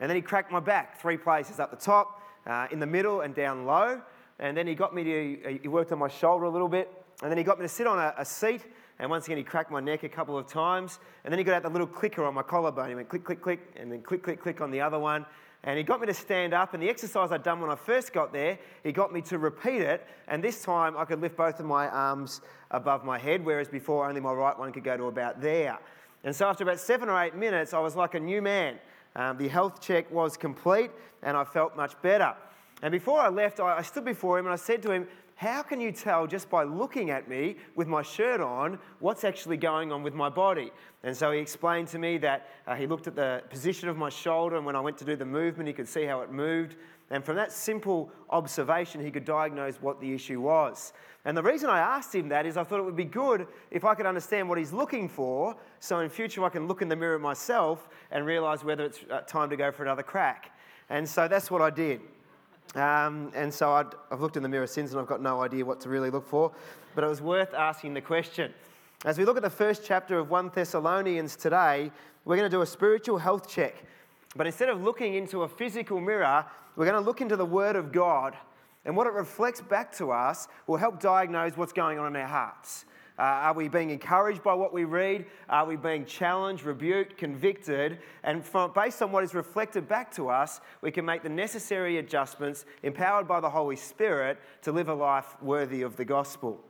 And then he cracked my back, three places up the top, uh, in the middle, and down low. And then he got me to, he worked on my shoulder a little bit. And then he got me to sit on a, a seat. And once again, he cracked my neck a couple of times. And then he got out the little clicker on my collarbone. He went click, click, click, and then click, click, click on the other one. And he got me to stand up. And the exercise I'd done when I first got there, he got me to repeat it. And this time I could lift both of my arms above my head, whereas before only my right one could go to about there. And so after about seven or eight minutes, I was like a new man. Um, the health check was complete and I felt much better. And before I left, I, I stood before him and I said to him, How can you tell just by looking at me with my shirt on what's actually going on with my body? And so he explained to me that uh, he looked at the position of my shoulder and when I went to do the movement, he could see how it moved. And from that simple observation, he could diagnose what the issue was. And the reason I asked him that is I thought it would be good if I could understand what he's looking for, so in future I can look in the mirror myself and realize whether it's uh, time to go for another crack. And so that's what I did. Um, and so i have looked in the mirror since and I've got no idea what to really look for, but it was worth asking the question. As we look at the first chapter of 1 Thessalonians today, we're going to do a spiritual health check. But instead of looking into a physical mirror, we're going to look into the Word of God. And what it reflects back to us will help diagnose what's going on in our hearts. Uh, are we being encouraged by what we read? Are we being challenged, rebuked, convicted? And from, based on what is reflected back to us, we can make the necessary adjustments, empowered by the Holy Spirit, to live a life worthy of the gospel.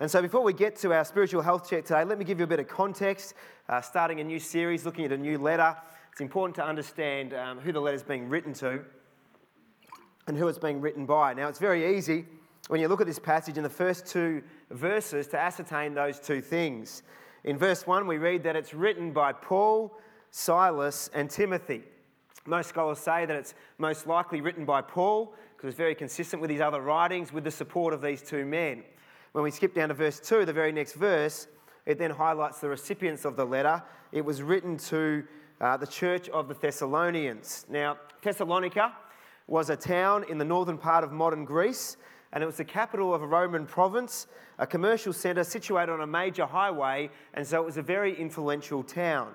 And so, before we get to our spiritual health check today, let me give you a bit of context. Uh, starting a new series, looking at a new letter, it's important to understand um, who the letter is being written to and who it's being written by. Now, it's very easy when you look at this passage in the first two verses to ascertain those two things. In verse 1, we read that it's written by Paul, Silas, and Timothy. Most scholars say that it's most likely written by Paul because it's very consistent with his other writings with the support of these two men. When we skip down to verse 2, the very next verse, it then highlights the recipients of the letter. It was written to uh, the church of the Thessalonians. Now, Thessalonica was a town in the northern part of modern Greece, and it was the capital of a Roman province, a commercial centre situated on a major highway, and so it was a very influential town.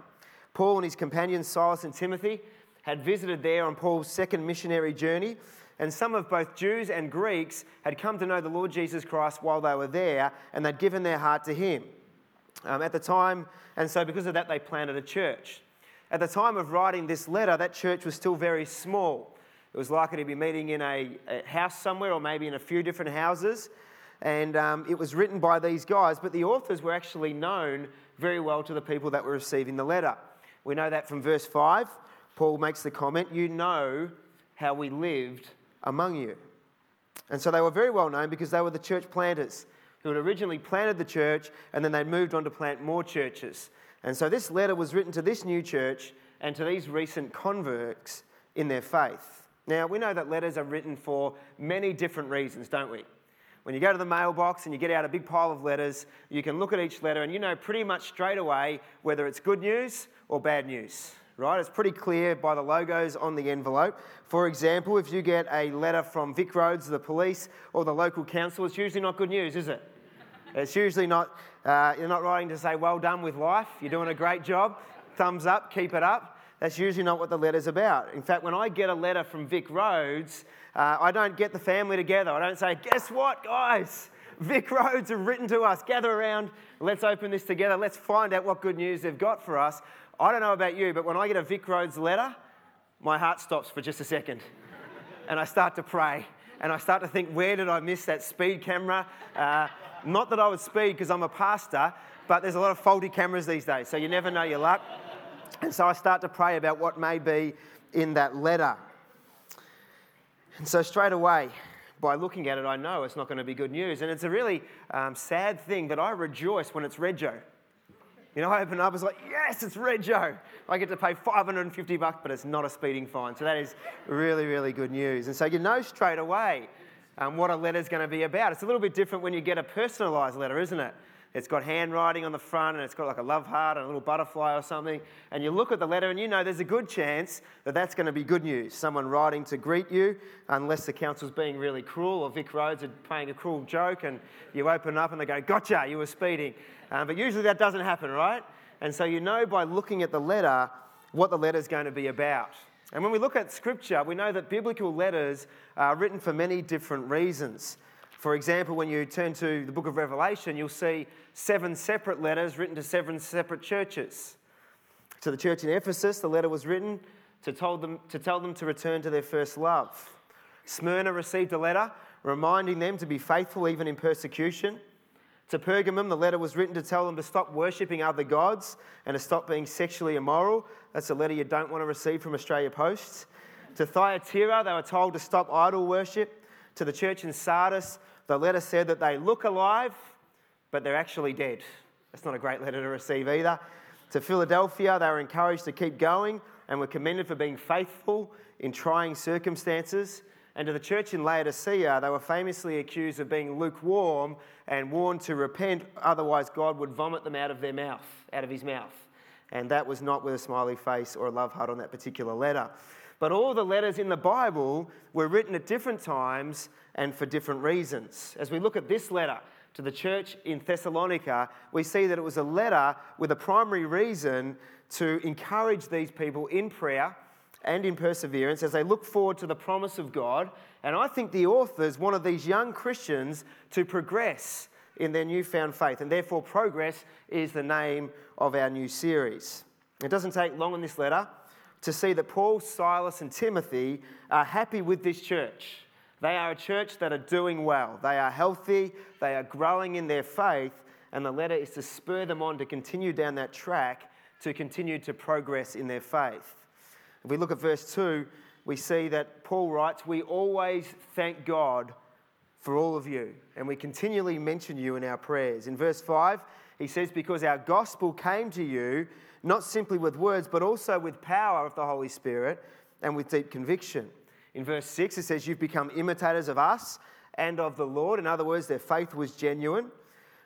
Paul and his companions Silas and Timothy had visited there on Paul's second missionary journey, and some of both Jews and Greeks had come to know the Lord Jesus Christ while they were there, and they'd given their heart to him. Um, at the time, and so because of that, they planted a church. At the time of writing this letter, that church was still very small. It was likely to be meeting in a, a house somewhere or maybe in a few different houses. And um, it was written by these guys, but the authors were actually known very well to the people that were receiving the letter. We know that from verse 5. Paul makes the comment, You know how we lived among you. And so they were very well known because they were the church planters who had originally planted the church and then they moved on to plant more churches. And so this letter was written to this new church and to these recent converts in their faith. Now, we know that letters are written for many different reasons, don't we? When you go to the mailbox and you get out a big pile of letters, you can look at each letter and you know pretty much straight away whether it's good news or bad news, right? It's pretty clear by the logos on the envelope. For example, if you get a letter from Vic Roads, the police, or the local council, it's usually not good news, is it? It's usually not, uh, you're not writing to say, well done with life, you're doing a great job, thumbs up, keep it up. That's usually not what the letter's about. In fact, when I get a letter from Vic Roads, uh, I don't get the family together. I don't say, guess what, guys? Vic Roads have written to us. Gather around. Let's open this together. Let's find out what good news they've got for us. I don't know about you, but when I get a Vic Roads letter, my heart stops for just a second. and I start to pray. And I start to think, where did I miss that speed camera? Uh, not that I would speed because I'm a pastor, but there's a lot of faulty cameras these days, so you never know your luck. And so I start to pray about what may be in that letter. And so straight away, by looking at it, I know it's not going to be good news. And it's a really um, sad thing, but I rejoice when it's Rego. You know, I open up, it's like, yes, it's Rego. I get to pay 550 bucks, but it's not a speeding fine. So that is really, really good news. And so you know straight away um, what a letter is going to be about. It's a little bit different when you get a personalised letter, isn't it? It's got handwriting on the front and it's got like a love heart and a little butterfly or something. And you look at the letter and you know there's a good chance that that's going to be good news. Someone writing to greet you, unless the council's being really cruel or Vic Roads are playing a cruel joke and you open up and they go, Gotcha, you were speeding. Um, but usually that doesn't happen, right? And so you know by looking at the letter what the letter's going to be about. And when we look at scripture, we know that biblical letters are written for many different reasons. For example, when you turn to the book of Revelation, you'll see seven separate letters written to seven separate churches. To the church in Ephesus, the letter was written to, them, to tell them to return to their first love. Smyrna received a letter reminding them to be faithful even in persecution. To Pergamum, the letter was written to tell them to stop worshipping other gods and to stop being sexually immoral. That's a letter you don't want to receive from Australia Post. To Thyatira, they were told to stop idol worship. To the church in Sardis, the letter said that they look alive, but they're actually dead. That's not a great letter to receive either. To Philadelphia, they were encouraged to keep going and were commended for being faithful in trying circumstances. And to the church in Laodicea, they were famously accused of being lukewarm and warned to repent, otherwise, God would vomit them out of their mouth, out of his mouth. And that was not with a smiley face or a love heart on that particular letter. But all the letters in the Bible were written at different times and for different reasons. As we look at this letter to the church in Thessalonica, we see that it was a letter with a primary reason to encourage these people in prayer and in perseverance as they look forward to the promise of God. And I think the authors wanted these young Christians to progress in their newfound faith, and therefore, progress is the name of our new series. It doesn't take long in this letter to see that Paul, Silas, and Timothy are happy with this church. They are a church that are doing well. They are healthy, they are growing in their faith, and the letter is to spur them on to continue down that track to continue to progress in their faith. If we look at verse 2, we see that Paul writes, We always thank God for all of you, and we continually mention you in our prayers. In verse 5, he says, Because our gospel came to you not simply with words, but also with power of the Holy Spirit and with deep conviction. In verse 6, it says, You've become imitators of us and of the Lord. In other words, their faith was genuine.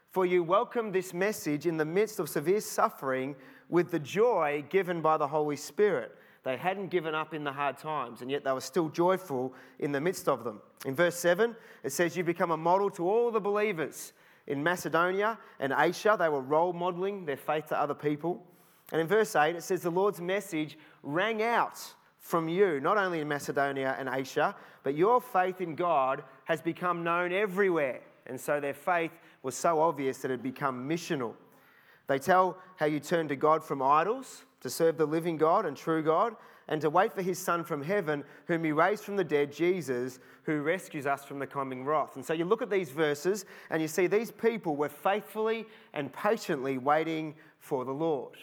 For you welcomed this message in the midst of severe suffering with the joy given by the Holy Spirit. They hadn't given up in the hard times, and yet they were still joyful in the midst of them. In verse 7, it says, You become a model to all the believers. In Macedonia and Asia, they were role modeling their faith to other people. And in verse 8, it says, The Lord's message rang out from you, not only in Macedonia and Asia, but your faith in God has become known everywhere. And so their faith was so obvious that it had become missional. They tell how you turned to God from idols to serve the living God and true God, and to wait for his Son from heaven, whom he raised from the dead, Jesus, who rescues us from the coming wrath. And so you look at these verses and you see these people were faithfully and patiently waiting for the Lord.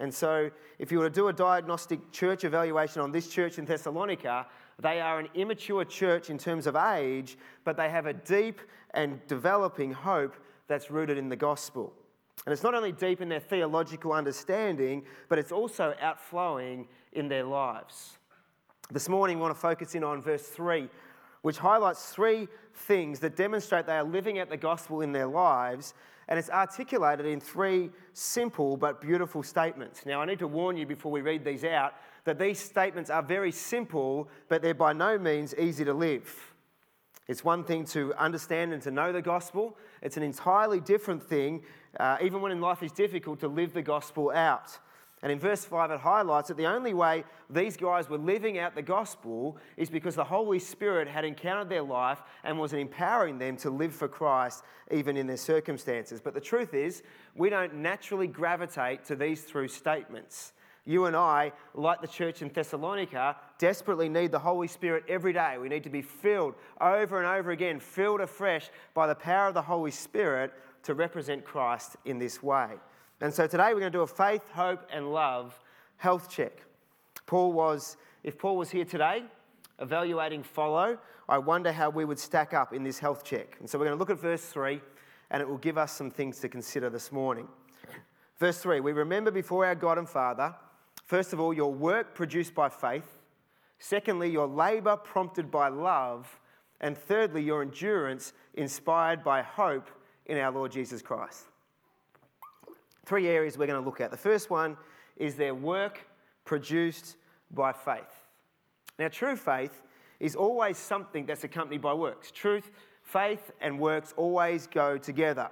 And so, if you were to do a diagnostic church evaluation on this church in Thessalonica, they are an immature church in terms of age, but they have a deep and developing hope that's rooted in the gospel. And it's not only deep in their theological understanding, but it's also outflowing in their lives. This morning, we want to focus in on verse 3, which highlights three things that demonstrate they are living out the gospel in their lives and it's articulated in three simple but beautiful statements. Now, I need to warn you before we read these out that these statements are very simple, but they're by no means easy to live. It's one thing to understand and to know the gospel, it's an entirely different thing, uh, even when in life is difficult, to live the gospel out. And in verse 5, it highlights that the only way these guys were living out the gospel is because the Holy Spirit had encountered their life and was empowering them to live for Christ even in their circumstances. But the truth is, we don't naturally gravitate to these through statements. You and I, like the church in Thessalonica, desperately need the Holy Spirit every day. We need to be filled over and over again, filled afresh by the power of the Holy Spirit to represent Christ in this way. And so today we're going to do a faith, hope, and love health check. Paul was, if Paul was here today, evaluating follow, I wonder how we would stack up in this health check. And so we're going to look at verse 3, and it will give us some things to consider this morning. Verse 3 We remember before our God and Father, first of all, your work produced by faith, secondly, your labour prompted by love, and thirdly, your endurance inspired by hope in our Lord Jesus Christ. Three areas we're going to look at. The first one is their work produced by faith. Now, true faith is always something that's accompanied by works. Truth, faith, and works always go together.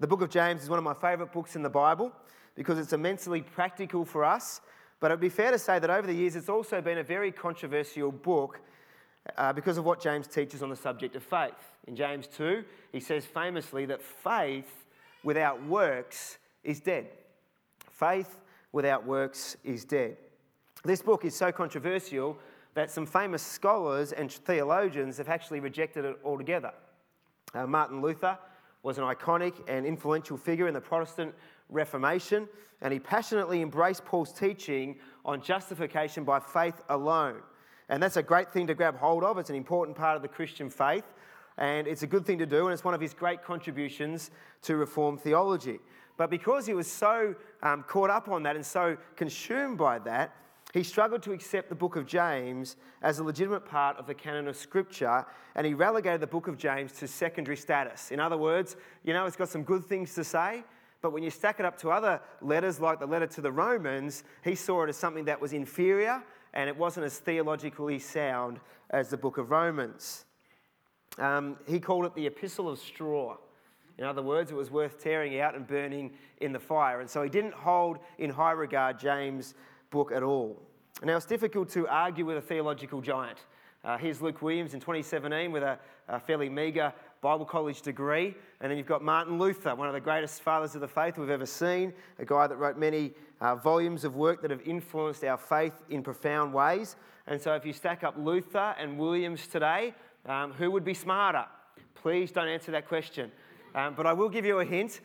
The book of James is one of my favourite books in the Bible because it's immensely practical for us. But it would be fair to say that over the years, it's also been a very controversial book uh, because of what James teaches on the subject of faith. In James 2, he says famously that faith without works is dead. Faith without works is dead. This book is so controversial that some famous scholars and theologians have actually rejected it altogether. Uh, Martin Luther was an iconic and influential figure in the Protestant Reformation, and he passionately embraced Paul's teaching on justification by faith alone. And that's a great thing to grab hold of. It's an important part of the Christian faith, and it's a good thing to do, and it's one of his great contributions to Reformed theology. But because he was so um, caught up on that and so consumed by that, he struggled to accept the book of James as a legitimate part of the canon of Scripture, and he relegated the book of James to secondary status. In other words, you know, it's got some good things to say, but when you stack it up to other letters, like the letter to the Romans, he saw it as something that was inferior and it wasn't as theologically sound as the book of Romans. Um, he called it the epistle of straw. In other words, it was worth tearing out and burning in the fire. And so he didn't hold in high regard James' book at all. Now, it's difficult to argue with a theological giant. Uh, here's Luke Williams in 2017 with a, a fairly meagre Bible college degree. And then you've got Martin Luther, one of the greatest fathers of the faith we've ever seen, a guy that wrote many uh, volumes of work that have influenced our faith in profound ways. And so, if you stack up Luther and Williams today, um, who would be smarter? Please don't answer that question. Um, but I will give you a hint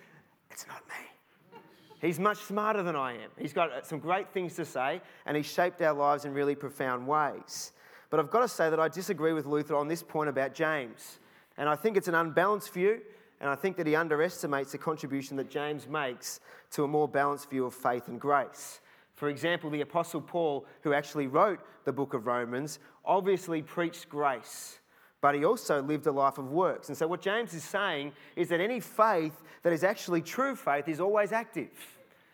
it's not me. He's much smarter than I am. He's got uh, some great things to say, and he's shaped our lives in really profound ways. But I've got to say that I disagree with Luther on this point about James. And I think it's an unbalanced view, and I think that he underestimates the contribution that James makes to a more balanced view of faith and grace. For example, the Apostle Paul, who actually wrote the book of Romans, obviously preached grace but he also lived a life of works. And so, what James is saying is that any faith that is actually true faith is always active,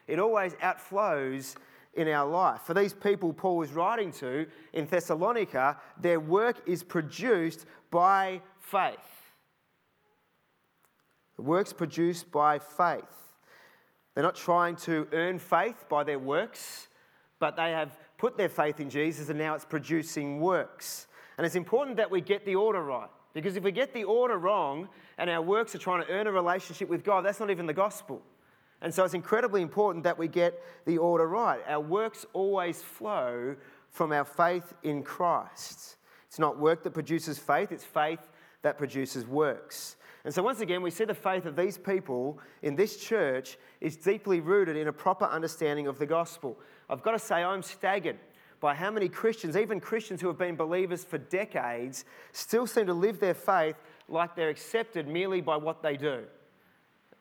it always outflows in our life. For these people Paul was writing to in Thessalonica, their work is produced by faith. The works produced by faith. They're not trying to earn faith by their works, but they have put their faith in Jesus and now it's producing works. And it's important that we get the order right. Because if we get the order wrong and our works are trying to earn a relationship with God, that's not even the gospel. And so it's incredibly important that we get the order right. Our works always flow from our faith in Christ. It's not work that produces faith, it's faith that produces works. And so, once again, we see the faith of these people in this church is deeply rooted in a proper understanding of the gospel. I've got to say, I'm staggered by how many Christians, even Christians who have been believers for decades, still seem to live their faith like they're accepted merely by what they do.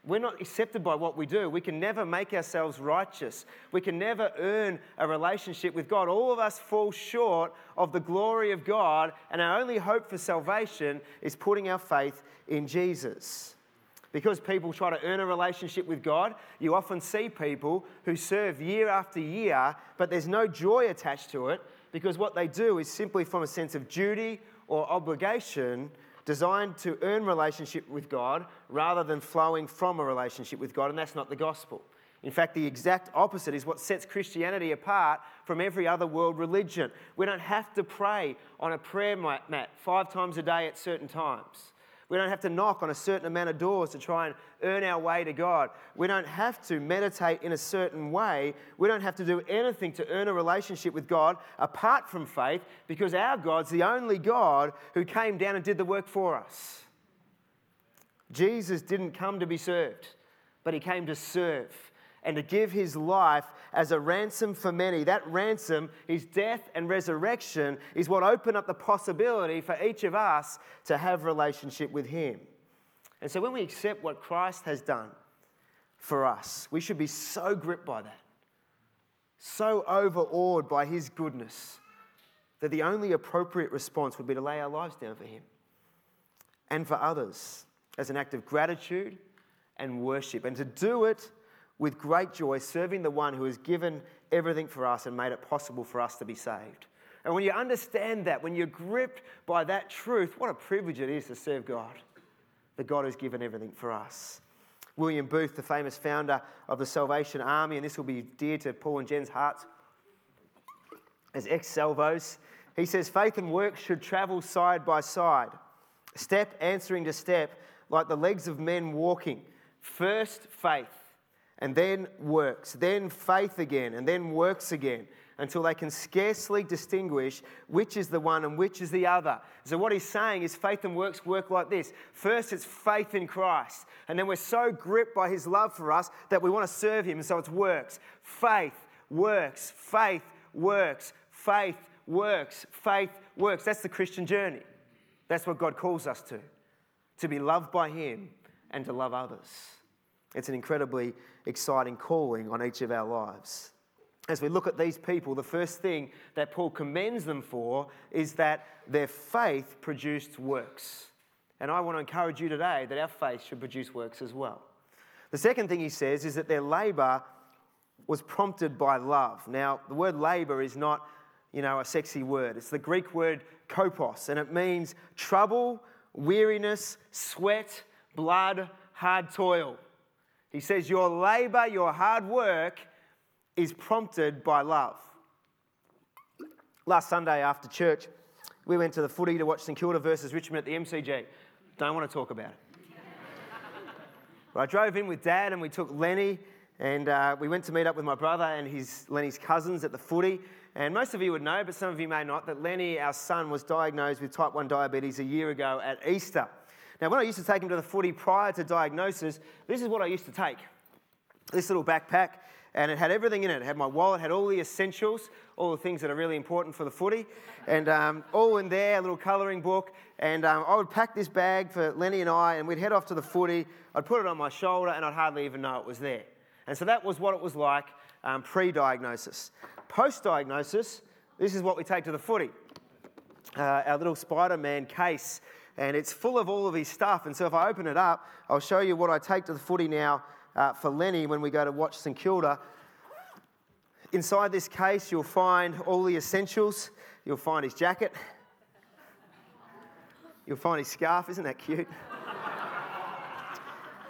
We're not accepted by what we do. We can never make ourselves righteous. We can never earn a relationship with God. All of us fall short of the glory of God, and our only hope for salvation is putting our faith in Jesus. Because people try to earn a relationship with God, you often see people who serve year after year, but there's no joy attached to it because what they do is simply from a sense of duty or obligation designed to earn relationship with God rather than flowing from a relationship with God, and that's not the gospel. In fact, the exact opposite is what sets Christianity apart from every other world religion. We don't have to pray on a prayer mat five times a day at certain times. We don't have to knock on a certain amount of doors to try and earn our way to God. We don't have to meditate in a certain way. We don't have to do anything to earn a relationship with God apart from faith because our God's the only God who came down and did the work for us. Jesus didn't come to be served, but he came to serve and to give his life as a ransom for many. That ransom, his death and resurrection, is what opened up the possibility for each of us to have relationship with him. And so when we accept what Christ has done, for us. We should be so gripped by that, so overawed by His goodness, that the only appropriate response would be to lay our lives down for Him and for others as an act of gratitude and worship, and to do it with great joy, serving the one who has given everything for us and made it possible for us to be saved. And when you understand that, when you're gripped by that truth, what a privilege it is to serve God, that God has given everything for us. William Booth, the famous founder of the Salvation Army, and this will be dear to Paul and Jen's hearts as ex salvos, he says faith and work should travel side by side, step answering to step, like the legs of men walking. First faith, and then works, then faith again, and then works again until they can scarcely distinguish which is the one and which is the other. So, what he's saying is faith and works work like this. First, it's faith in Christ, and then we're so gripped by his love for us that we want to serve him, and so it's works. Faith, works, faith, works, faith, works, faith, works. That's the Christian journey. That's what God calls us to to be loved by him and to love others. It's an incredibly exciting calling on each of our lives as we look at these people, the first thing that Paul commends them for is that their faith produced works. And I want to encourage you today that our faith should produce works as well. The second thing he says is that their labor was prompted by love. Now, the word labor is not, you know, a sexy word. It's the Greek word kopos, and it means trouble, weariness, sweat, blood, hard toil. He says, Your labor, your hard work is prompted by love. Last Sunday after church, we went to the footy to watch St Kilda versus Richmond at the MCG. Don't want to talk about it. but I drove in with Dad and we took Lenny and uh, we went to meet up with my brother and his, Lenny's cousins at the footy. And most of you would know, but some of you may not, that Lenny, our son, was diagnosed with type 1 diabetes a year ago at Easter. Now, when I used to take him to the footy prior to diagnosis, this is what I used to take this little backpack and it had everything in it. It had my wallet, had all the essentials, all the things that are really important for the footy, and um, all in there, a little colouring book. And um, I would pack this bag for Lenny and I, and we'd head off to the footy. I'd put it on my shoulder, and I'd hardly even know it was there. And so that was what it was like um, pre diagnosis. Post diagnosis, this is what we take to the footy uh, our little Spider Man case. And it's full of all of his stuff. And so if I open it up, I'll show you what I take to the footy now uh, for Lenny when we go to watch St Kilda. Inside this case, you'll find all the essentials. You'll find his jacket. You'll find his scarf. Isn't that cute?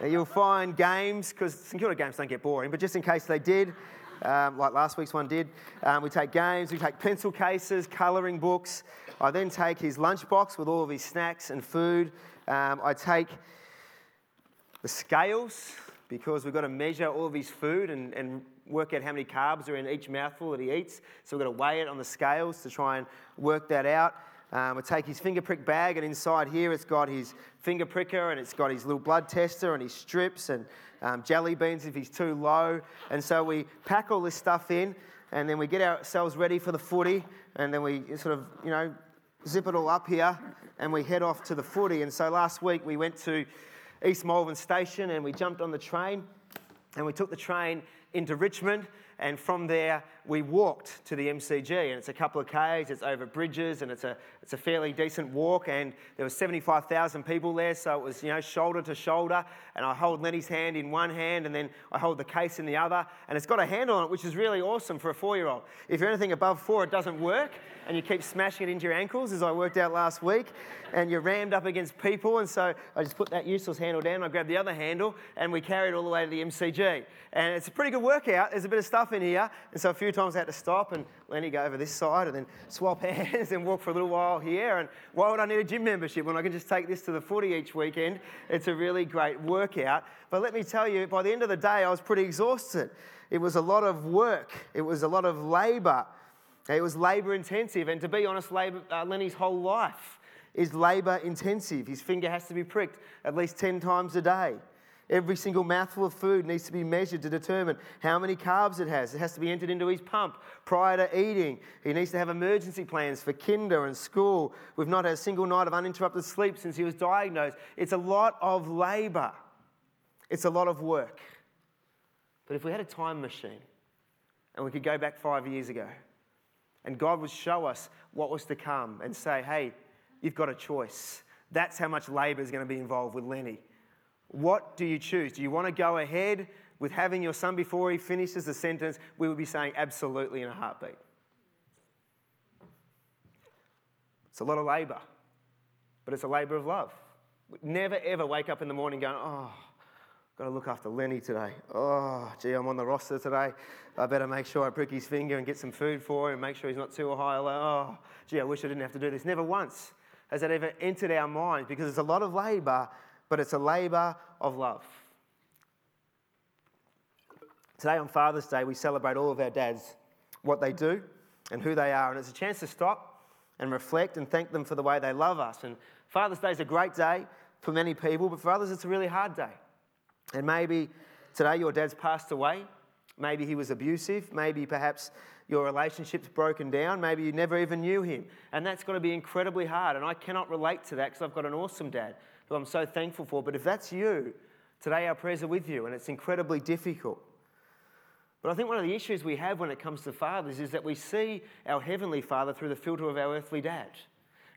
you'll find games, because St Kilda games don't get boring, but just in case they did, um, like last week's one did, um, we take games, we take pencil cases, colouring books. I then take his lunchbox with all of his snacks and food. Um, I take the scales because we've got to measure all of his food and, and work out how many carbs are in each mouthful that he eats. So we've got to weigh it on the scales to try and work that out. Um, we take his finger prick bag, and inside here it's got his finger pricker, and it's got his little blood tester, and his strips, and um, jelly beans if he's too low. And so we pack all this stuff in, and then we get ourselves ready for the footy, and then we sort of, you know, zip it all up here, and we head off to the footy. And so last week we went to East Malvern Station and we jumped on the train and we took the train into Richmond and from there we walked to the MCG and it's a couple of k's, it's over bridges and it's a, it's a fairly decent walk and there were 75,000 people there so it was you know shoulder to shoulder and I hold Lenny's hand in one hand and then I hold the case in the other and it's got a handle on it which is really awesome for a four-year-old. If you're anything above four it doesn't work and you keep smashing it into your ankles as I worked out last week and you're rammed up against people and so I just put that useless handle down I grabbed the other handle and we carried it all the way to the MCG and it's a pretty good workout there's a bit of stuff in here and so a few times I had to stop and Lenny go over this side and then swap hands and walk for a little while here. And why would I need a gym membership when I can just take this to the footy each weekend? It's a really great workout. But let me tell you, by the end of the day, I was pretty exhausted. It was a lot of work, it was a lot of labour. It was labour intensive. And to be honest, labor, uh, Lenny's whole life is labour intensive. His finger has to be pricked at least 10 times a day. Every single mouthful of food needs to be measured to determine how many carbs it has. It has to be entered into his pump prior to eating. He needs to have emergency plans for kinder and school. We've not had a single night of uninterrupted sleep since he was diagnosed. It's a lot of labour, it's a lot of work. But if we had a time machine and we could go back five years ago and God would show us what was to come and say, hey, you've got a choice. That's how much labour is going to be involved with Lenny. What do you choose? Do you want to go ahead with having your son before he finishes the sentence? We would be saying absolutely in a heartbeat. It's a lot of labour, but it's a labour of love. Never ever wake up in the morning going, oh, I've got to look after Lenny today. Oh, gee, I'm on the roster today. I better make sure I prick his finger and get some food for him, and make sure he's not too high. Oh, gee, I wish I didn't have to do this. Never once has that ever entered our minds because it's a lot of labour, but it's a labour of love. Today on Father's Day, we celebrate all of our dads, what they do and who they are, and it's a chance to stop and reflect and thank them for the way they love us. And Father's Day is a great day for many people, but for others, it's a really hard day. And maybe today your dad's passed away. Maybe he was abusive. Maybe perhaps your relationship's broken down. Maybe you never even knew him. And that's going to be incredibly hard. And I cannot relate to that because I've got an awesome dad who I'm so thankful for. But if that's you, today our prayers are with you, and it's incredibly difficult. But I think one of the issues we have when it comes to fathers is that we see our heavenly father through the filter of our earthly dad.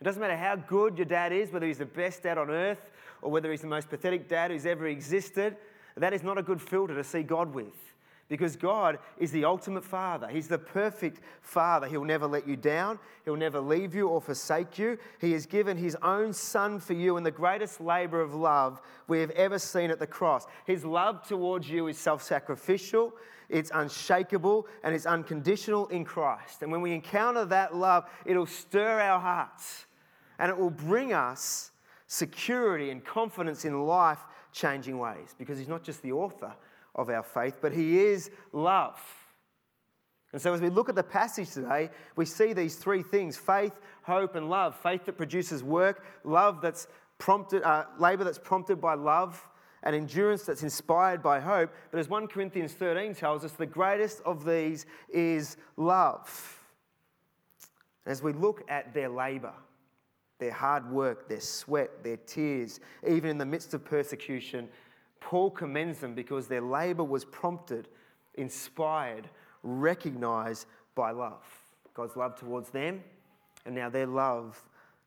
It doesn't matter how good your dad is, whether he's the best dad on earth or whether he's the most pathetic dad who's ever existed, that is not a good filter to see God with. Because God is the ultimate Father. He's the perfect Father. He'll never let you down. He'll never leave you or forsake you. He has given His own Son for you in the greatest labor of love we have ever seen at the cross. His love towards you is self sacrificial, it's unshakable, and it's unconditional in Christ. And when we encounter that love, it'll stir our hearts and it will bring us security and confidence in life changing ways because He's not just the author of our faith, but He is love. And so, as we look at the passage today, we see these three things faith, hope, and love. Faith that produces work, love that's prompted, uh, labor that's prompted by love, and endurance that's inspired by hope. But as 1 Corinthians 13 tells us, the greatest of these is love. As we look at their labor, their hard work, their sweat, their tears, even in the midst of persecution, Paul commends them because their labor was prompted, inspired, recognized by love. God's love towards them, and now their love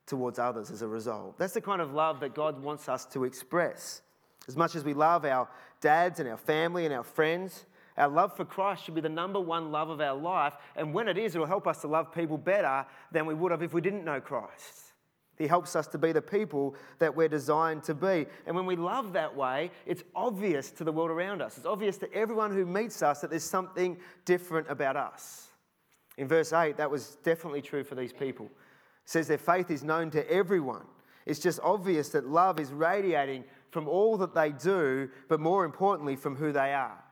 towards others as a result. That's the kind of love that God wants us to express. As much as we love our dads and our family and our friends, our love for Christ should be the number one love of our life. And when it is, it will help us to love people better than we would have if we didn't know Christ. He helps us to be the people that we're designed to be. And when we love that way, it's obvious to the world around us. It's obvious to everyone who meets us that there's something different about us. In verse 8, that was definitely true for these people. It says their faith is known to everyone. It's just obvious that love is radiating from all that they do, but more importantly, from who they are.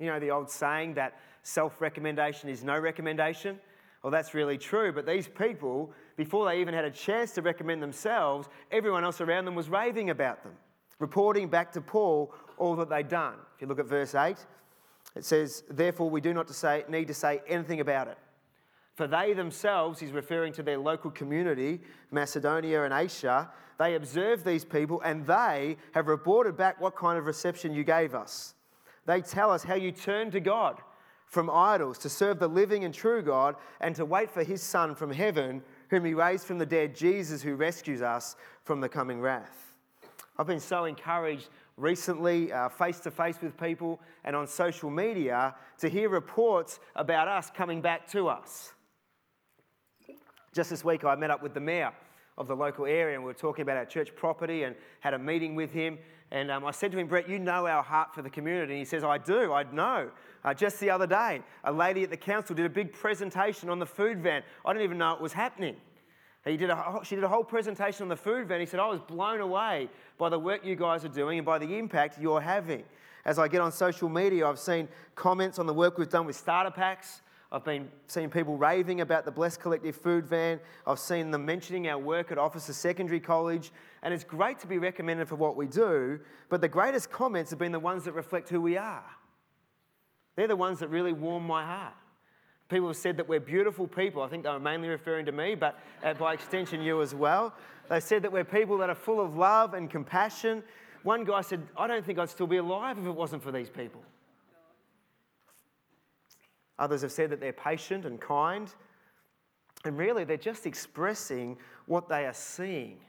You know the old saying that self recommendation is no recommendation? Well, that's really true, but these people before they even had a chance to recommend themselves, everyone else around them was raving about them, reporting back to Paul all that they'd done. If you look at verse 8, it says, Therefore, we do not to say, need to say anything about it. For they themselves, he's referring to their local community, Macedonia and Asia, they observe these people and they have reported back what kind of reception you gave us. They tell us how you turned to God from idols to serve the living and true God and to wait for his Son from heaven whom he raised from the dead, Jesus, who rescues us from the coming wrath. I've been so encouraged recently, face to face with people and on social media, to hear reports about us coming back to us. Just this week, I met up with the mayor of the local area and we were talking about our church property and had a meeting with him. And um, I said to him, Brett, you know our heart for the community. And he says, I do, I know. Uh, just the other day, a lady at the council did a big presentation on the food van. I didn't even know it was happening. He did a, she did a whole presentation on the food van. He said, I was blown away by the work you guys are doing and by the impact you're having. As I get on social media, I've seen comments on the work we've done with starter packs. I've been seeing people raving about the Blessed Collective food van. I've seen them mentioning our work at Officer Secondary College. And it's great to be recommended for what we do, but the greatest comments have been the ones that reflect who we are. They're the ones that really warm my heart. People have said that we're beautiful people. I think they were mainly referring to me, but uh, by extension, you as well. They said that we're people that are full of love and compassion. One guy said, I don't think I'd still be alive if it wasn't for these people. Others have said that they're patient and kind. And really, they're just expressing what they are seeing.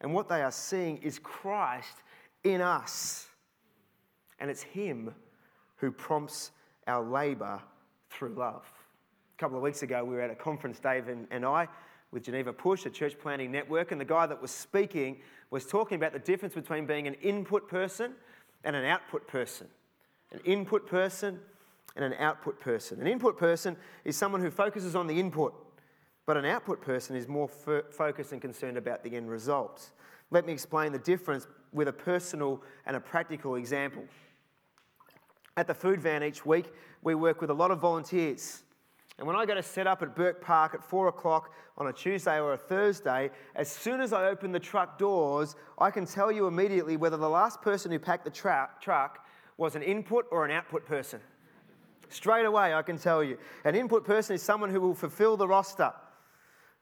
And what they are seeing is Christ in us. And it's Him who prompts our labour through love. A couple of weeks ago, we were at a conference, Dave and, and I, with Geneva Push, a church planting network, and the guy that was speaking was talking about the difference between being an input person and an output person. An input person and an output person. An input person is someone who focuses on the input, but an output person is more f- focused and concerned about the end result. Let me explain the difference with a personal and a practical example. At the food van each week, we work with a lot of volunteers. And when I go to set up at Burke Park at four o'clock on a Tuesday or a Thursday, as soon as I open the truck doors, I can tell you immediately whether the last person who packed the tra- truck was an input or an output person. Straight away, I can tell you. An input person is someone who will fulfill the roster.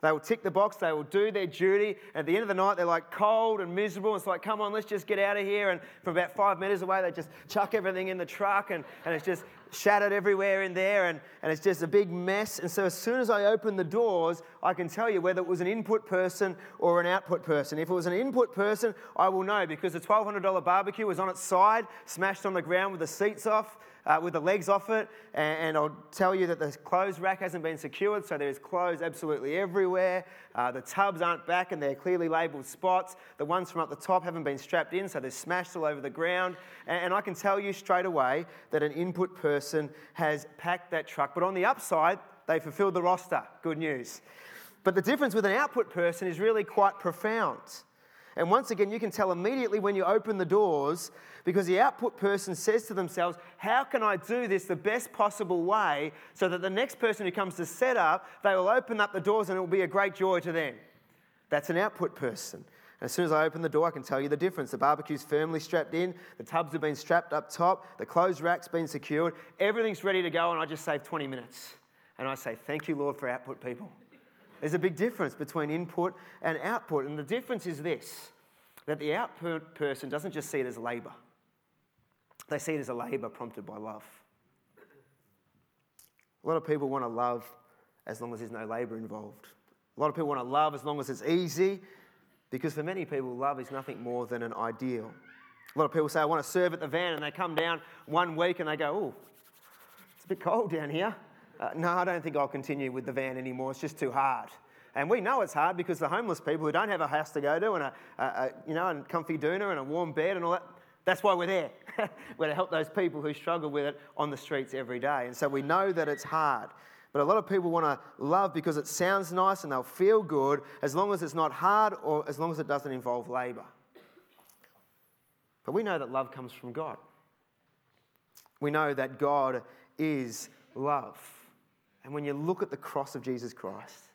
They will tick the box, they will do their duty. At the end of the night, they're like cold and miserable. It's like, come on, let's just get out of here. And from about five meters away, they just chuck everything in the truck and, and it's just shattered everywhere in there and, and it's just a big mess. And so, as soon as I open the doors, I can tell you whether it was an input person or an output person. If it was an input person, I will know because the $1,200 barbecue was on its side, smashed on the ground with the seats off uh, with the legs off it. And, and, I'll tell you that the clothes rack hasn't been secured, so there's clothes absolutely everywhere. Uh, the tubs aren't back and they're clearly labelled spots. The ones from up the top haven't been strapped in, so they're smashed all over the ground. And, and I can tell you straight away that an input person has packed that truck. But on the upside, they fulfilled the roster. Good news. But the difference with an output person is really quite profound. And once again, you can tell immediately when you open the doors because the output person says to themselves, How can I do this the best possible way so that the next person who comes to set up, they will open up the doors and it will be a great joy to them? That's an output person. As soon as I open the door, I can tell you the difference. The barbecue's firmly strapped in, the tubs have been strapped up top, the clothes rack's been secured, everything's ready to go, and I just saved 20 minutes. And I say, Thank you, Lord, for output people. There's a big difference between input and output. And the difference is this that the output person doesn't just see it as labour, they see it as a labour prompted by love. A lot of people want to love as long as there's no labour involved. A lot of people want to love as long as it's easy, because for many people, love is nothing more than an ideal. A lot of people say, I want to serve at the van, and they come down one week and they go, Oh, it's a bit cold down here. Uh, no, I don't think I'll continue with the van anymore. It's just too hard. And we know it's hard because the homeless people who don't have a house to go to and a, a, a you know, and comfy doona and a warm bed and all that, that's why we're there. we're to help those people who struggle with it on the streets every day. And so we know that it's hard. But a lot of people want to love because it sounds nice and they'll feel good as long as it's not hard or as long as it doesn't involve labour. But we know that love comes from God. We know that God is love. And when you look at the cross of Jesus Christ,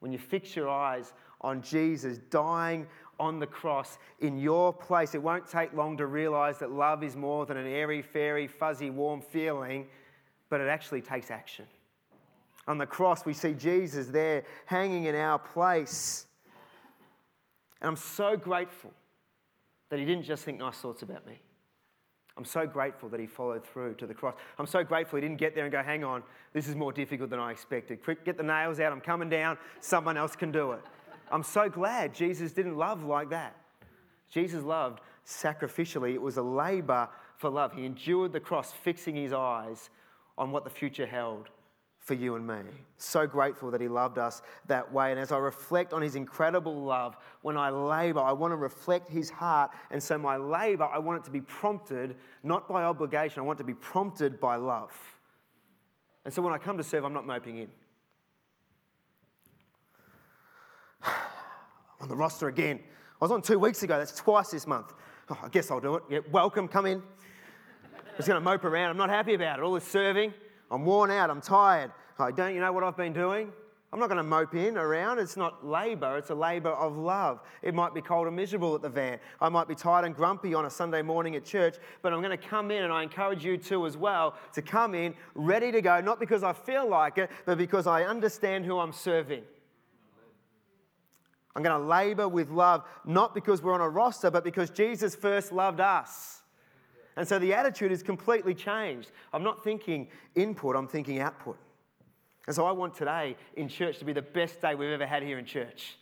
when you fix your eyes on Jesus dying on the cross in your place, it won't take long to realize that love is more than an airy, fairy, fuzzy, warm feeling, but it actually takes action. On the cross, we see Jesus there hanging in our place. And I'm so grateful that he didn't just think nice thoughts about me. I'm so grateful that he followed through to the cross. I'm so grateful he didn't get there and go, hang on, this is more difficult than I expected. Quick, get the nails out, I'm coming down, someone else can do it. I'm so glad Jesus didn't love like that. Jesus loved sacrificially, it was a labor for love. He endured the cross, fixing his eyes on what the future held for you and me. So grateful that He loved us that way. And as I reflect on His incredible love, when I labor, I want to reflect His heart. And so my labor, I want it to be prompted not by obligation, I want it to be prompted by love. And so when I come to serve, I'm not moping in. On the roster again. I was on two weeks ago, that's twice this month. Oh, I guess I'll do it. Yeah, welcome, come in. I'm just going to mope around. I'm not happy about it. All this serving. I'm worn out, I'm tired. Oh, don't you know what I've been doing? I'm not going to mope in around. It's not labour, it's a labour of love. It might be cold and miserable at the van. I might be tired and grumpy on a Sunday morning at church, but I'm going to come in and I encourage you too as well to come in ready to go, not because I feel like it, but because I understand who I'm serving. I'm going to labour with love, not because we're on a roster, but because Jesus first loved us. And so the attitude is completely changed. I'm not thinking input, I'm thinking output. And so I want today in church to be the best day we've ever had here in church.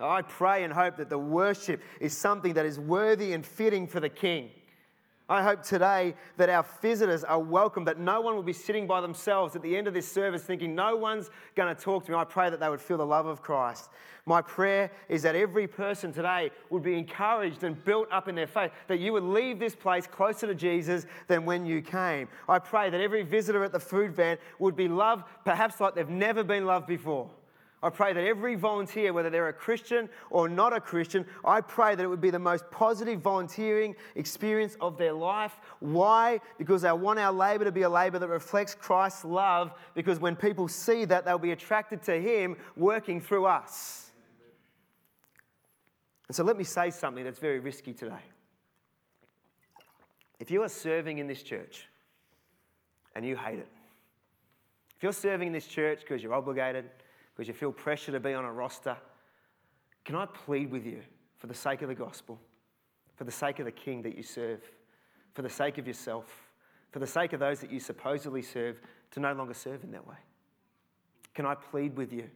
I pray and hope that the worship is something that is worthy and fitting for the King. I hope today that our visitors are welcome, that no one will be sitting by themselves at the end of this service thinking, no one's going to talk to me. I pray that they would feel the love of Christ. My prayer is that every person today would be encouraged and built up in their faith, that you would leave this place closer to Jesus than when you came. I pray that every visitor at the food van would be loved perhaps like they've never been loved before. I pray that every volunteer, whether they're a Christian or not a Christian, I pray that it would be the most positive volunteering experience of their life. Why? Because I want our labour to be a labour that reflects Christ's love, because when people see that, they'll be attracted to Him working through us. And so let me say something that's very risky today. If you are serving in this church and you hate it, if you're serving in this church because you're obligated, because you feel pressure to be on a roster, can I plead with you for the sake of the gospel, for the sake of the king that you serve, for the sake of yourself, for the sake of those that you supposedly serve, to no longer serve in that way? Can I plead with you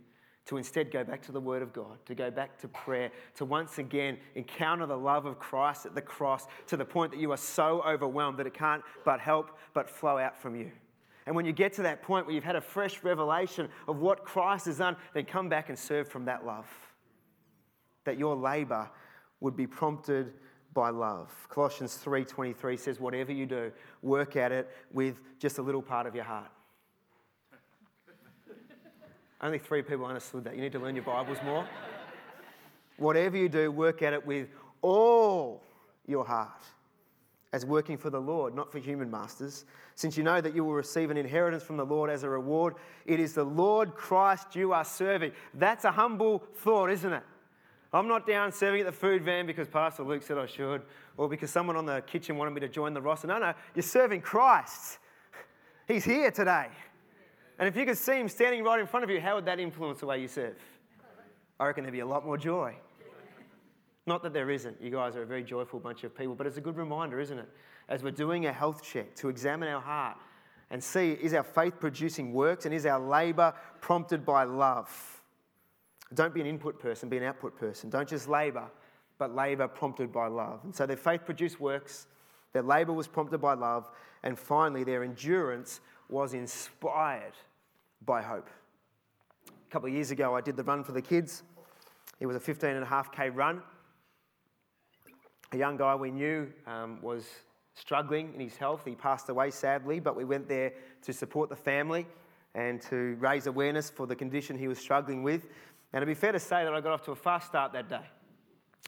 to instead go back to the Word of God, to go back to prayer, to once again encounter the love of Christ at the cross to the point that you are so overwhelmed that it can't but help but flow out from you? And when you get to that point where you've had a fresh revelation of what Christ has done, then come back and serve from that love. That your labor would be prompted by love. Colossians 3:23 says whatever you do, work at it with just a little part of your heart. Only 3 people understood that. You need to learn your Bibles more. whatever you do, work at it with all your heart as working for the Lord, not for human masters, since you know that you will receive an inheritance from the Lord as a reward. It is the Lord Christ you are serving. That's a humble thought, isn't it? I'm not down serving at the food van because Pastor Luke said I should, or because someone on the kitchen wanted me to join the roster. No, no, you're serving Christ. He's here today. And if you could see him standing right in front of you, how would that influence the way you serve? I reckon there'd be a lot more joy. Not that there isn't. You guys are a very joyful bunch of people, but it's a good reminder, isn't it? As we're doing a health check to examine our heart and see is our faith producing works and is our labour prompted by love? Don't be an input person, be an output person. Don't just labour, but labour prompted by love. And so their faith produced works, their labour was prompted by love, and finally their endurance was inspired by hope. A couple of years ago, I did the run for the kids. It was a 15 and a half K run a young guy we knew um, was struggling in his health. He passed away sadly, but we went there to support the family and to raise awareness for the condition he was struggling with. And it'd be fair to say that I got off to a fast start that day.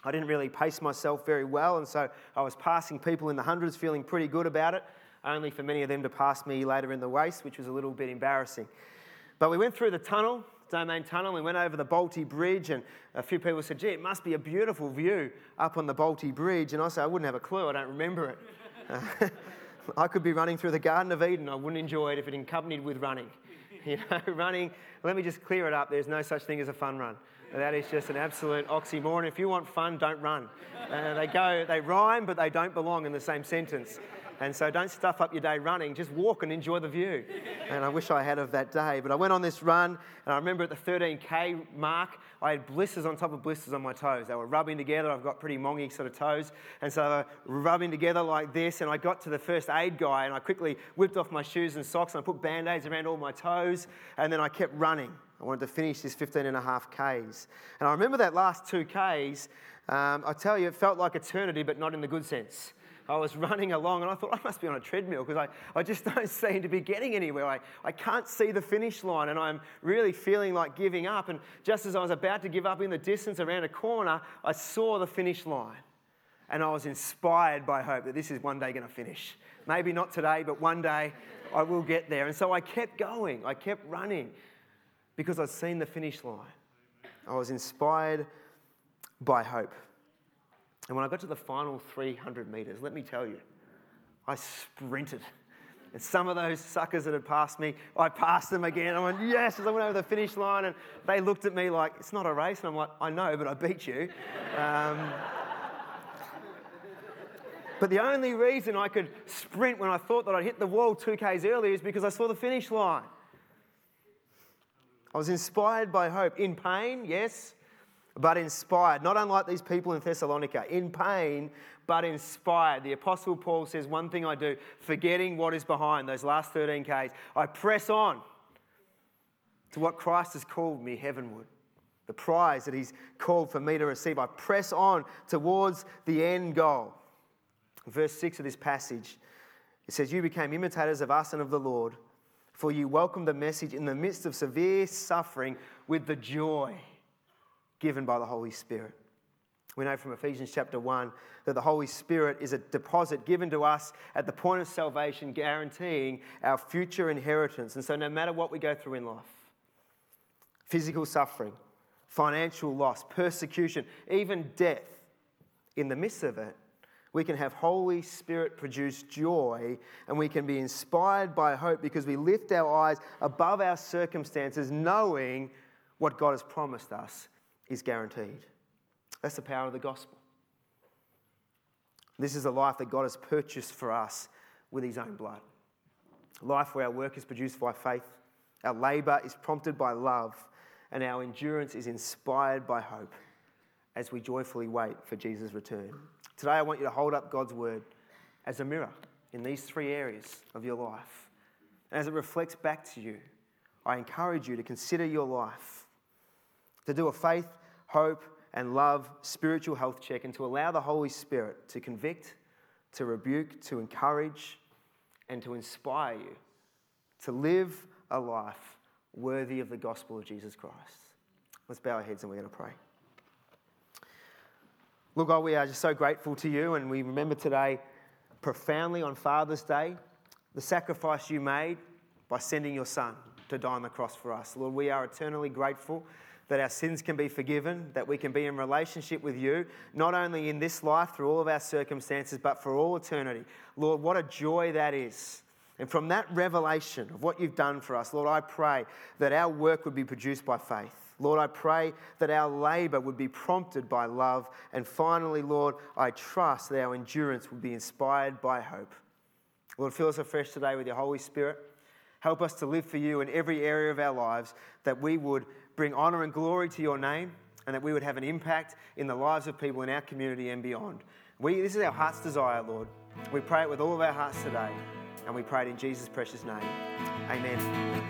I didn't really pace myself very well, and so I was passing people in the hundreds, feeling pretty good about it, only for many of them to pass me later in the race, which was a little bit embarrassing. But we went through the tunnel, Domain Tunnel. We went over the Bolte Bridge, and a few people said, gee, it must be a beautiful view up on the Bolte Bridge. And I said, I wouldn't have a clue, I don't remember it. I could be running through the Garden of Eden. I wouldn't enjoy it if it accompanied with running. You know, running, let me just clear it up. There's no such thing as a fun run. That is just an absolute oxymoron. If you want fun, don't run. Uh, they go, they rhyme, but they don't belong in the same sentence. And so don't stuff up your day running, just walk and enjoy the view. And I wish I had of that day. But I went on this run, and I remember at the 13K mark, I had blisters on top of blisters on my toes. They were rubbing together. I've got pretty mongy sort of toes. And so they were rubbing together like this. And I got to the first aid guy, and I quickly whipped off my shoes and socks, and I put band aids around all my toes. And then I kept running. I wanted to finish this 15 and a half Ks. And I remember that last two Ks, um, I tell you, it felt like eternity, but not in the good sense. I was running along and I thought I must be on a treadmill because I, I just don't seem to be getting anywhere. I, I can't see the finish line and I'm really feeling like giving up. And just as I was about to give up in the distance around a corner, I saw the finish line. And I was inspired by hope that this is one day going to finish. Maybe not today, but one day I will get there. And so I kept going, I kept running because I'd seen the finish line. I was inspired by hope. And when I got to the final 300 metres, let me tell you, I sprinted. And some of those suckers that had passed me, I passed them again. I went, yes, as I went over the finish line. And they looked at me like, it's not a race. And I'm like, I know, but I beat you. Um, But the only reason I could sprint when I thought that I'd hit the wall 2Ks earlier is because I saw the finish line. I was inspired by hope. In pain, yes, but inspired. Not unlike these people in Thessalonica. In pain, but inspired. The Apostle Paul says, One thing I do, forgetting what is behind, those last 13 Ks, I press on to what Christ has called me heavenward. The prize that He's called for me to receive. I press on towards the end goal. Verse 6 of this passage, it says, You became imitators of us and of the Lord for you welcomed the message in the midst of severe suffering with the joy given by the Holy Spirit. We know from Ephesians chapter 1 that the Holy Spirit is a deposit given to us at the point of salvation, guaranteeing our future inheritance. And so, no matter what we go through in life physical suffering, financial loss, persecution, even death in the midst of it, we can have Holy Spirit produced joy and we can be inspired by hope because we lift our eyes above our circumstances, knowing what God has promised us is guaranteed. That's the power of the gospel. This is a life that God has purchased for us with His own blood. life where our work is produced by faith, our labour is prompted by love, and our endurance is inspired by hope as we joyfully wait for Jesus' return. Today, I want you to hold up God's word as a mirror in these three areas of your life. And as it reflects back to you, I encourage you to consider your life, to do a faith, hope, and love spiritual health check, and to allow the Holy Spirit to convict, to rebuke, to encourage, and to inspire you to live a life worthy of the gospel of Jesus Christ. Let's bow our heads and we're going to pray. Look, God, we are just so grateful to you, and we remember today profoundly on Father's Day the sacrifice you made by sending your Son to die on the cross for us. Lord, we are eternally grateful that our sins can be forgiven, that we can be in relationship with you, not only in this life through all of our circumstances, but for all eternity. Lord, what a joy that is. And from that revelation of what you've done for us, Lord, I pray that our work would be produced by faith. Lord, I pray that our labour would be prompted by love. And finally, Lord, I trust that our endurance would be inspired by hope. Lord, fill us afresh today with your Holy Spirit. Help us to live for you in every area of our lives, that we would bring honour and glory to your name, and that we would have an impact in the lives of people in our community and beyond. We, this is our heart's desire, Lord. We pray it with all of our hearts today, and we pray it in Jesus' precious name. Amen.